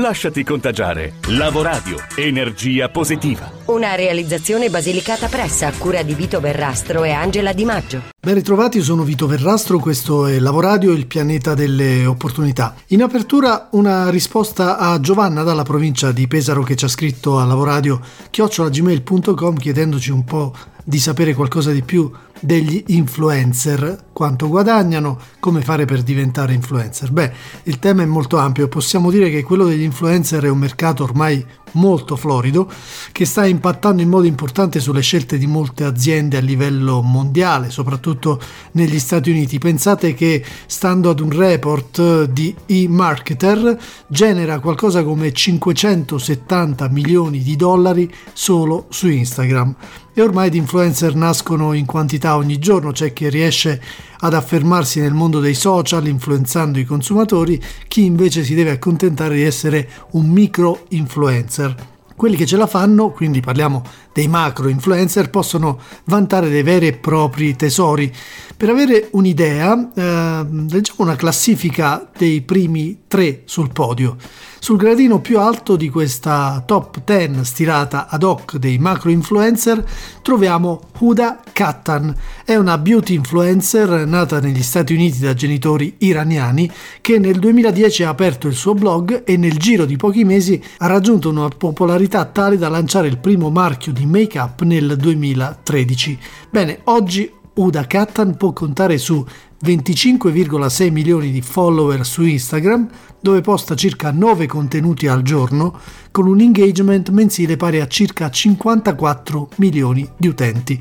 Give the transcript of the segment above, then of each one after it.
Lasciati contagiare. Lavoradio, energia positiva. Una realizzazione basilicata pressa a cura di Vito Verrastro e Angela Di Maggio. Ben ritrovati, sono Vito Verrastro, questo è Lavoradio, il pianeta delle opportunità. In apertura una risposta a Giovanna dalla provincia di Pesaro che ci ha scritto a lavoradio chiocciolagmail.com chiedendoci un po' di sapere qualcosa di più degli influencer, quanto guadagnano, come fare per diventare influencer. Beh, il tema è molto ampio, possiamo dire che quello degli influencer è un mercato ormai molto florido che sta impattando in modo importante sulle scelte di molte aziende a livello mondiale, soprattutto negli Stati Uniti. Pensate che stando ad un report di eMarketer genera qualcosa come 570 milioni di dollari solo su Instagram e ormai di influencer nascono in quantità ogni giorno, c'è chi riesce ad affermarsi nel mondo dei social influenzando i consumatori, chi invece si deve accontentare di essere un micro influencer. Quelli che ce la fanno, quindi parliamo dei macro influencer, possono vantare dei veri e propri tesori. Per avere un'idea, eh, leggiamo una classifica dei primi tre sul podio. Sul gradino più alto di questa top 10 stilata ad hoc dei macro influencer troviamo Huda Kattan. È una beauty influencer nata negli Stati Uniti da genitori iraniani che nel 2010 ha aperto il suo blog e nel giro di pochi mesi ha raggiunto una popolarità tale da lanciare il primo marchio di make-up nel 2013. Bene, oggi Uda Kattan può contare su 25,6 milioni di follower su Instagram, dove posta circa 9 contenuti al giorno, con un engagement mensile pari a circa 54 milioni di utenti.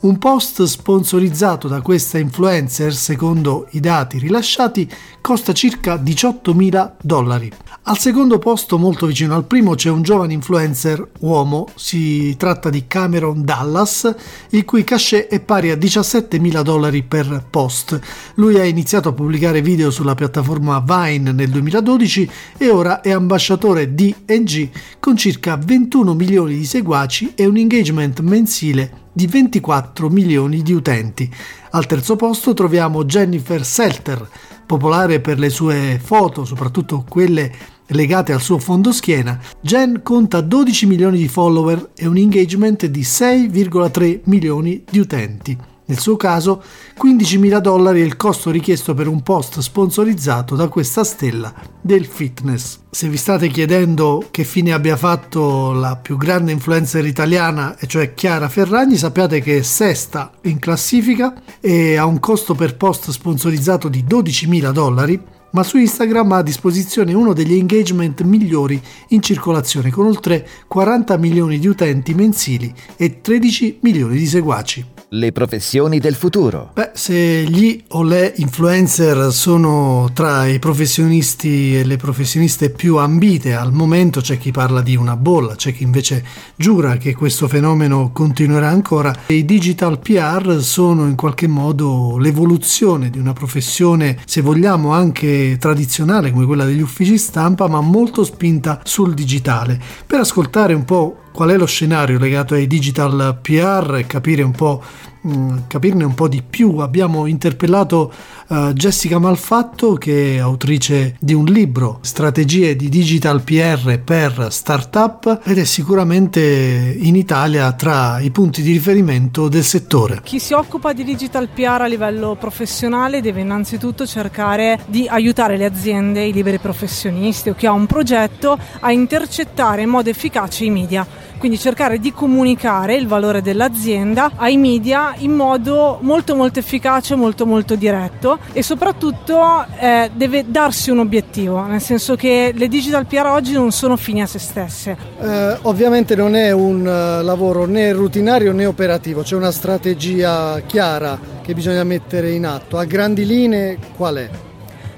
Un post sponsorizzato da questa influencer, secondo i dati rilasciati, costa circa 18.000 dollari. Al secondo posto, molto vicino al primo, c'è un giovane influencer uomo, si tratta di Cameron Dallas, il cui cachet è pari a 17.000 dollari per post. Lui ha iniziato a pubblicare video sulla piattaforma Vine nel 2012 e ora è ambasciatore di NG con circa 21 milioni di seguaci e un engagement mensile di 24 milioni di utenti. Al terzo posto troviamo Jennifer Selter, popolare per le sue foto, soprattutto quelle legate al suo fondoschiena. Jen conta 12 milioni di follower e un engagement di 6,3 milioni di utenti. Nel suo caso 15.000 dollari è il costo richiesto per un post sponsorizzato da questa stella del fitness. Se vi state chiedendo che fine abbia fatto la più grande influencer italiana, e cioè Chiara Ferragni, sappiate che è sesta in classifica e ha un costo per post sponsorizzato di 12.000 dollari ma su Instagram ha a disposizione uno degli engagement migliori in circolazione con oltre 40 milioni di utenti mensili e 13 milioni di seguaci. Le professioni del futuro. Beh, se gli o le influencer sono tra i professionisti e le professioniste più ambite al momento, c'è chi parla di una bolla, c'è chi invece giura che questo fenomeno continuerà ancora. I digital PR sono in qualche modo l'evoluzione di una professione, se vogliamo, anche tradizionale come quella degli uffici stampa, ma molto spinta sul digitale. Per ascoltare un po' qual è lo scenario legato ai digital PR e capire un po' Mm, capirne un po' di più. Abbiamo interpellato uh, Jessica Malfatto che è autrice di un libro Strategie di Digital PR per Startup ed è sicuramente in Italia tra i punti di riferimento del settore. Chi si occupa di digital PR a livello professionale deve innanzitutto cercare di aiutare le aziende, i liberi professionisti o chi ha un progetto a intercettare in modo efficace i media quindi cercare di comunicare il valore dell'azienda ai media in modo molto molto efficace, molto molto diretto e soprattutto eh, deve darsi un obiettivo, nel senso che le digital PR oggi non sono fini a se stesse. Eh, ovviamente non è un uh, lavoro né rutinario né operativo, c'è una strategia chiara che bisogna mettere in atto. A grandi linee qual è?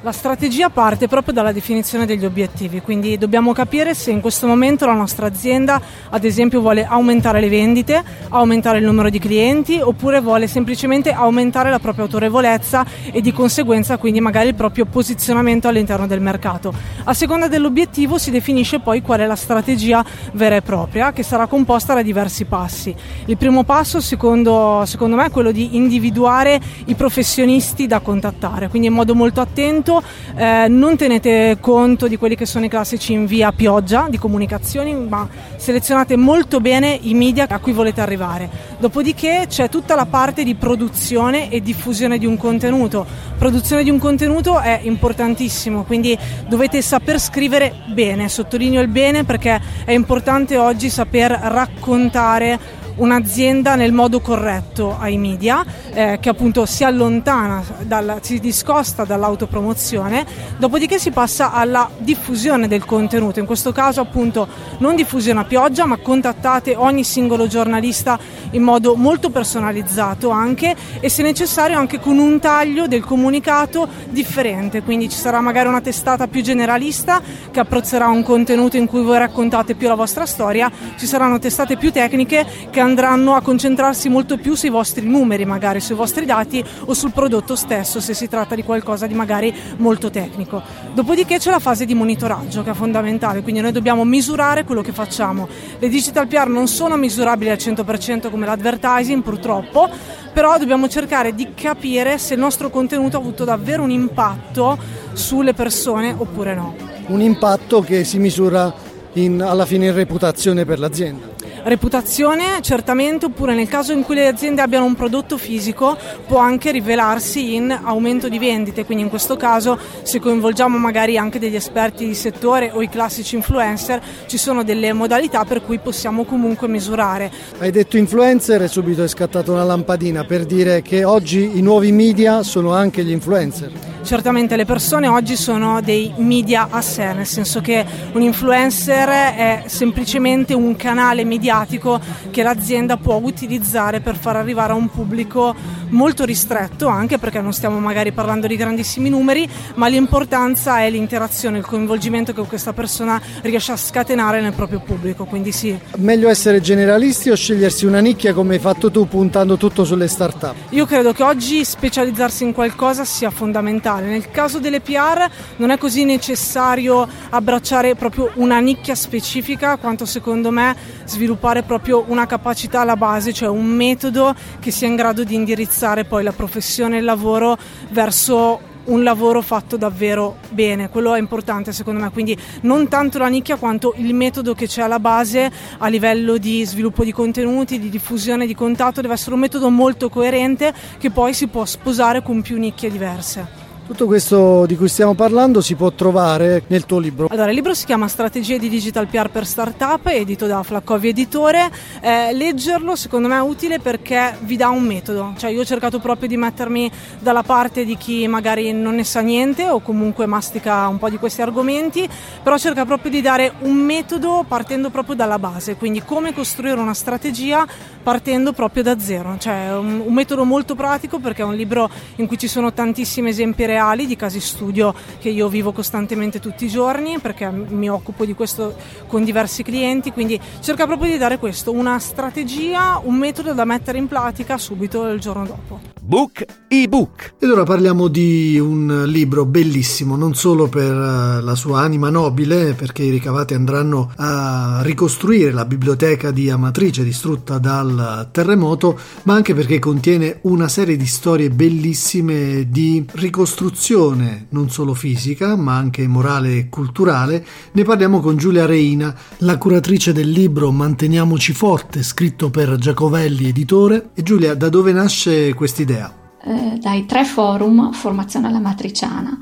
La strategia parte proprio dalla definizione degli obiettivi, quindi dobbiamo capire se in questo momento la nostra azienda, ad esempio, vuole aumentare le vendite, aumentare il numero di clienti oppure vuole semplicemente aumentare la propria autorevolezza e di conseguenza quindi magari il proprio posizionamento all'interno del mercato. A seconda dell'obiettivo si definisce poi qual è la strategia vera e propria che sarà composta da diversi passi. Il primo passo secondo, secondo me è quello di individuare i professionisti da contattare, quindi in modo molto attento momento eh, non tenete conto di quelli che sono i classici in via pioggia di comunicazioni, ma selezionate molto bene i media a cui volete arrivare. Dopodiché c'è tutta la parte di produzione e diffusione di un contenuto. Produzione di un contenuto è importantissimo, quindi dovete saper scrivere bene, sottolineo il bene perché è importante oggi saper raccontare un'azienda nel modo corretto ai media, eh, che appunto si allontana, dalla, si discosta dall'autopromozione, dopodiché si passa alla diffusione del contenuto, in questo caso appunto non diffusione a pioggia, ma contattate ogni singolo giornalista in modo molto personalizzato anche e se necessario anche con un taglio del comunicato differente, quindi ci sarà magari una testata più generalista che approzzerà un contenuto in cui voi raccontate più la vostra storia, ci saranno testate più tecniche che andranno a concentrarsi molto più sui vostri numeri, magari sui vostri dati o sul prodotto stesso se si tratta di qualcosa di magari molto tecnico. Dopodiché c'è la fase di monitoraggio che è fondamentale, quindi noi dobbiamo misurare quello che facciamo. Le digital PR non sono misurabili al 100% come l'advertising purtroppo, però dobbiamo cercare di capire se il nostro contenuto ha avuto davvero un impatto sulle persone oppure no. Un impatto che si misura in, alla fine in reputazione per l'azienda reputazione certamente oppure nel caso in cui le aziende abbiano un prodotto fisico può anche rivelarsi in aumento di vendite. Quindi in questo caso se coinvolgiamo magari anche degli esperti di settore o i classici influencer ci sono delle modalità per cui possiamo comunque misurare. Hai detto influencer e subito è scattata una lampadina per dire che oggi i nuovi media sono anche gli influencer certamente le persone oggi sono dei media a sé nel senso che un influencer è semplicemente un canale mediatico che l'azienda può utilizzare per far arrivare a un pubblico molto ristretto, anche perché non stiamo magari parlando di grandissimi numeri, ma l'importanza è l'interazione, il coinvolgimento che questa persona riesce a scatenare nel proprio pubblico. Quindi sì. Meglio essere generalisti o scegliersi una nicchia come hai fatto tu puntando tutto sulle start-up? Io credo che oggi specializzarsi in qualcosa sia fondamentale. Nel caso delle PR non è così necessario abbracciare proprio una nicchia specifica quanto secondo me sviluppare proprio una capacità alla base, cioè un metodo che sia in grado di indirizzare poi la professione e il lavoro verso un lavoro fatto davvero bene, quello è importante secondo me, quindi non tanto la nicchia quanto il metodo che c'è alla base a livello di sviluppo di contenuti, di diffusione di contatto, deve essere un metodo molto coerente che poi si può sposare con più nicchie diverse. Tutto questo di cui stiamo parlando si può trovare nel tuo libro. Allora, il libro si chiama Strategie di Digital PR per Startup, edito da Flaccovi Editore. Eh, leggerlo secondo me è utile perché vi dà un metodo. Cioè, io ho cercato proprio di mettermi dalla parte di chi magari non ne sa niente o comunque mastica un po' di questi argomenti, però cerca proprio di dare un metodo partendo proprio dalla base, quindi come costruire una strategia partendo proprio da zero. Cioè, un, un metodo molto pratico perché è un libro in cui ci sono tantissimi esempi reali reali di casi studio che io vivo costantemente tutti i giorni perché mi occupo di questo con diversi clienti, quindi cerca proprio di dare questo, una strategia, un metodo da mettere in pratica subito il giorno dopo. Book ebook. Ed ora parliamo di un libro bellissimo, non solo per eh, la sua anima nobile, perché i ricavati andranno a ricostruire la biblioteca di Amatrice distrutta dal terremoto, ma anche perché contiene una serie di storie bellissime di ricostruzione, non solo fisica, ma anche morale e culturale. Ne parliamo con Giulia Reina, la curatrice del libro Manteniamoci forte, scritto per Giacovelli editore. E Giulia, da dove nasce quest'idea? Eh, dai tre forum Formazione alla Matriciana,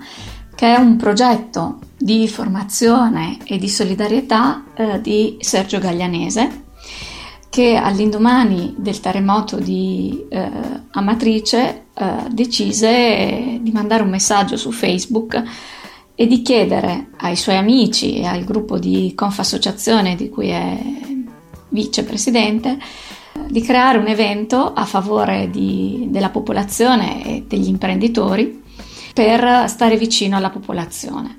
che è un progetto di formazione e di solidarietà eh, di Sergio Gaglianese, che all'indomani del terremoto di eh, Amatrice eh, decise di mandare un messaggio su Facebook e di chiedere ai suoi amici e al gruppo di Confassociazione di cui è vicepresidente di creare un evento a favore di, della popolazione e degli imprenditori per stare vicino alla popolazione.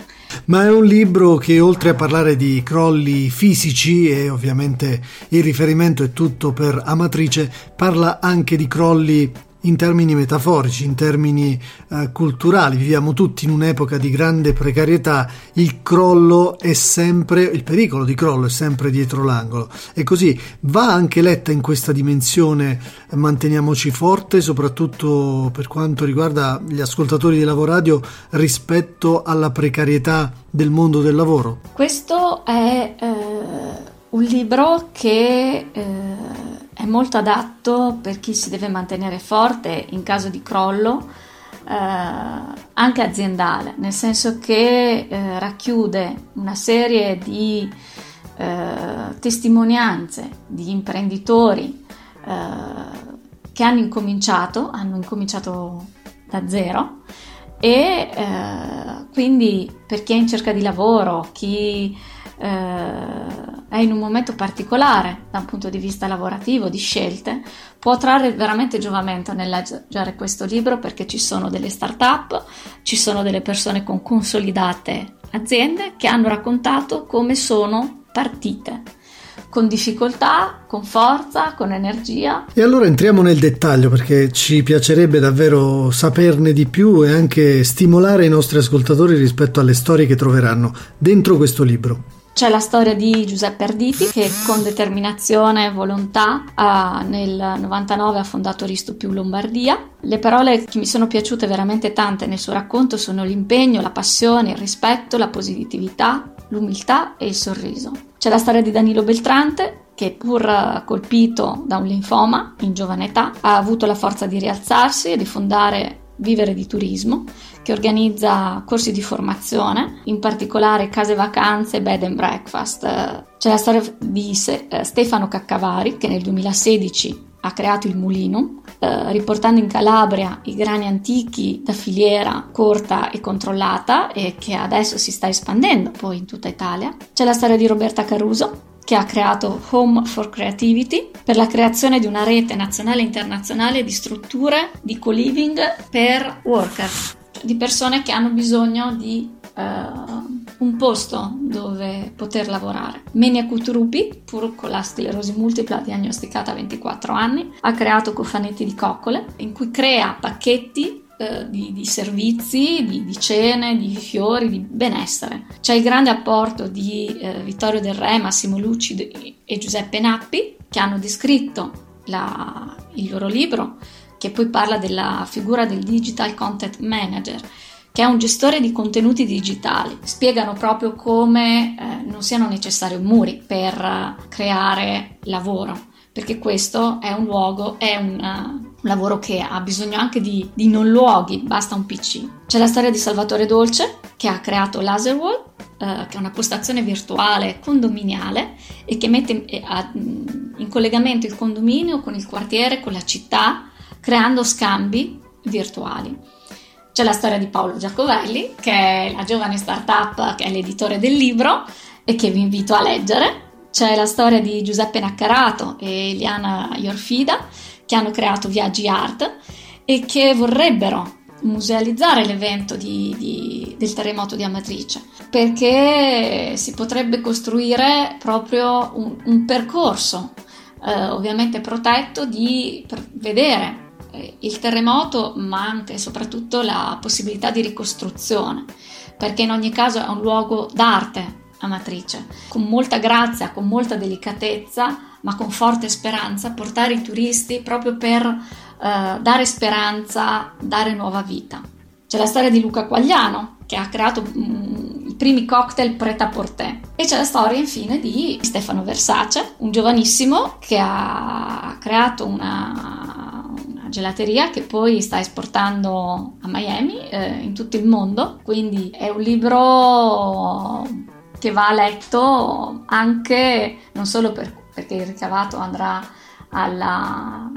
Ma è un libro che oltre a parlare di crolli fisici e ovviamente il riferimento è tutto per Amatrice, parla anche di crolli in termini metaforici, in termini eh, culturali, viviamo tutti in un'epoca di grande precarietà, il crollo è sempre, il pericolo di crollo è sempre dietro l'angolo. E così va anche letta in questa dimensione, manteniamoci forte, soprattutto per quanto riguarda gli ascoltatori di Lavoradio rispetto alla precarietà del mondo del lavoro. Questo è eh, un libro che... Eh è molto adatto per chi si deve mantenere forte in caso di crollo, eh, anche aziendale, nel senso che eh, racchiude una serie di eh, testimonianze di imprenditori eh, che hanno incominciato, hanno incominciato da zero e eh, quindi per chi è in cerca di lavoro, chi eh, è in un momento particolare da un punto di vista lavorativo, di scelte, può trarre veramente giovamento nel leggere questo libro perché ci sono delle start-up, ci sono delle persone con consolidate aziende che hanno raccontato come sono partite con difficoltà, con forza, con energia. E allora entriamo nel dettaglio perché ci piacerebbe davvero saperne di più e anche stimolare i nostri ascoltatori rispetto alle storie che troveranno dentro questo libro. C'è la storia di Giuseppe Arditi che con determinazione e volontà ha, nel 99 ha fondato Risto più Lombardia. Le parole che mi sono piaciute veramente tante nel suo racconto sono l'impegno, la passione, il rispetto, la positività, l'umiltà e il sorriso. C'è la storia di Danilo Beltrante che pur colpito da un linfoma in giovane età ha avuto la forza di rialzarsi e di fondare Vivere di Turismo, che organizza corsi di formazione, in particolare case vacanze bed and breakfast. C'è la storia di eh, Stefano Caccavari, che nel 2016 ha creato il mulino, eh, riportando in Calabria i grani antichi da filiera corta e controllata e che adesso si sta espandendo poi in tutta Italia. C'è la storia di Roberta Caruso, che ha creato Home for Creativity per la creazione di una rete nazionale e internazionale di strutture di co-living per worker, di persone che hanno bisogno di uh, un posto dove poter lavorare. Menia Kuturupi, pur con la sclerosi multipla diagnosticata a 24 anni, ha creato cofanetti di coccole in cui crea pacchetti eh, di, di, servizi, di, di, cene, di fiori, di benessere. C'è il grande apporto di eh, Vittorio Del Re, Massimo Lucci e Giuseppe Nappi che hanno descritto la, il loro libro che poi parla della figura del Digital Content Manager che è un gestore di contenuti digitali. Spiegano proprio come eh, non siano necessari muri per uh, creare lavoro, perché questo è un luogo, è un, uh, un lavoro che ha bisogno anche di, di, non luoghi, basta un PC. C'è la storia di Salvatore Dolce che ha creato Laserwall, eh, che è una postazione virtuale condominiale e che mette in, eh, in collegamento il condominio con il quartiere, con la città, creando scambi virtuali. C'è la storia di Paolo Giacovelli, che è la giovane startup che è l'editore del libro e che vi invito a leggere. C'è la storia di Giuseppe Naccarato e Eliana Iorfida, che hanno creato Viaggi Art e che vorrebbero musealizzare l'evento di, di, del terremoto di Amatrice perché si potrebbe costruire proprio un, un percorso eh, ovviamente protetto di vedere eh, il terremoto ma anche e soprattutto la possibilità di ricostruzione perché in ogni caso è un luogo d'arte Amatrice con molta grazia, con molta delicatezza ma con forte speranza, portare i turisti proprio per uh, dare speranza, dare nuova vita. C'è la storia di Luca Quagliano, che ha creato mm, i primi cocktail pret-à-porter. E c'è la storia infine di Stefano Versace, un giovanissimo che ha creato una, una gelateria che poi sta esportando a Miami, eh, in tutto il mondo. Quindi è un libro che va letto anche non solo per perché il ricavato andrà alla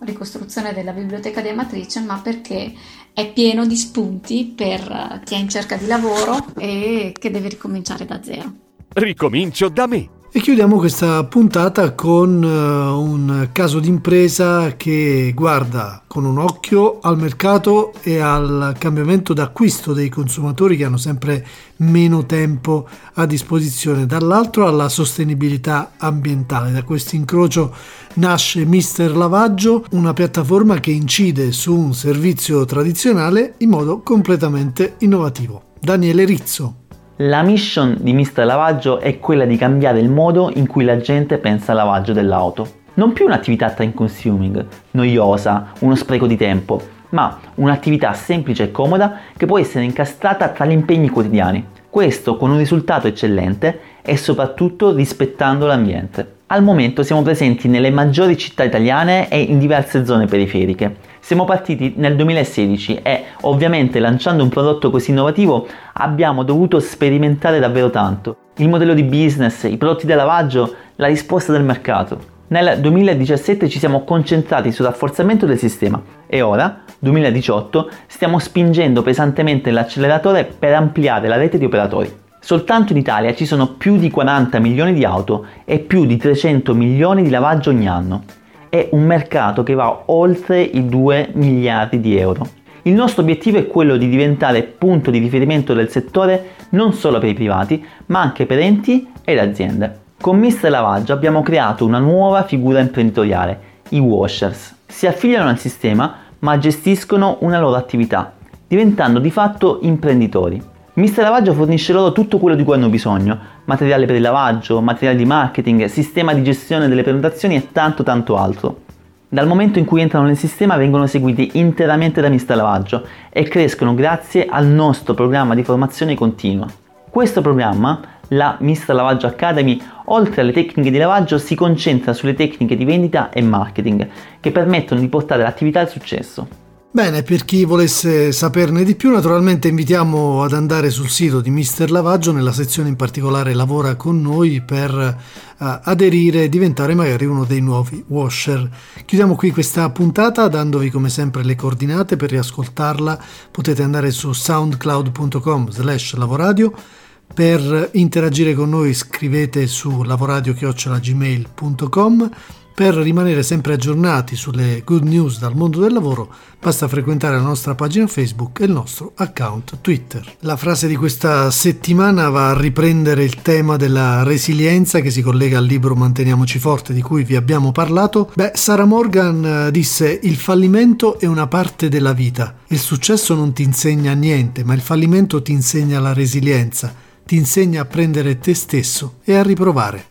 ricostruzione della biblioteca di Amatrice, ma perché è pieno di spunti per chi è in cerca di lavoro e che deve ricominciare da zero. Ricomincio da me E chiudiamo questa puntata con uh, un caso d'impresa che guarda con un occhio al mercato e al cambiamento d'acquisto dei consumatori che hanno sempre meno tempo a disposizione, dall'altro alla sostenibilità ambientale. Da questo incrocio nasce Mister Lavaggio, una piattaforma che incide su un servizio tradizionale in modo completamente innovativo. Daniele Rizzo. La mission di Mr. Lavaggio è quella di cambiare il modo in cui la gente pensa al lavaggio dell'auto. Non più un'attività time consuming, noiosa, uno spreco di tempo, ma un'attività semplice e comoda che può essere incastrata tra gli impegni quotidiani. Questo con un risultato eccellente e soprattutto rispettando l'ambiente. Al momento siamo presenti nelle maggiori città italiane e in diverse zone periferiche. Siamo partiti nel 2016 e ovviamente lanciando un prodotto così innovativo abbiamo dovuto sperimentare davvero tanto. Il modello di business, i prodotti da lavaggio, la risposta del mercato. Nel 2017 ci siamo concentrati sul rafforzamento del sistema e ora, 2018, stiamo spingendo pesantemente l'acceleratore per ampliare la rete di operatori. Soltanto in Italia ci sono più di 40 milioni di auto e più di 300 milioni di lavaggio ogni anno è un mercato che va oltre i 2 miliardi di euro. Il nostro obiettivo è quello di diventare punto di riferimento del settore non solo per i privati, ma anche per enti ed aziende. Con Mister Lavaggio abbiamo creato una nuova figura imprenditoriale, i washers. Si affiliano al sistema ma gestiscono una loro attività, diventando di fatto imprenditori. Mister Lavaggio fornisce loro tutto quello di cui hanno bisogno, materiale per il lavaggio, materiale di marketing, sistema di gestione delle prenotazioni e tanto tanto altro. Dal momento in cui entrano nel sistema vengono seguiti interamente da Mister Lavaggio e crescono grazie al nostro programma di formazione continua. Questo programma, la Mister Lavaggio Academy, oltre alle tecniche di lavaggio si concentra sulle tecniche di vendita e marketing che permettono di portare l'attività al successo. Bene, per chi volesse saperne di più, naturalmente invitiamo ad andare sul sito di Mister Lavaggio, nella sezione in particolare Lavora con noi per uh, aderire e diventare magari uno dei nuovi washer. Chiudiamo qui questa puntata dandovi come sempre le coordinate per riascoltarla. Potete andare su soundcloud.com slash lavoradio. Per interagire con noi scrivete su lavoradio.gmail.com per rimanere sempre aggiornati sulle good news dal mondo del lavoro basta frequentare la nostra pagina Facebook e il nostro account Twitter. La frase di questa settimana va a riprendere il tema della resilienza che si collega al libro Manteniamoci forte di cui vi abbiamo parlato. Beh, Sarah Morgan eh, disse il fallimento è una parte della vita. Il successo non ti insegna niente, ma il fallimento ti insegna la resilienza, ti insegna a prendere te stesso e a riprovare.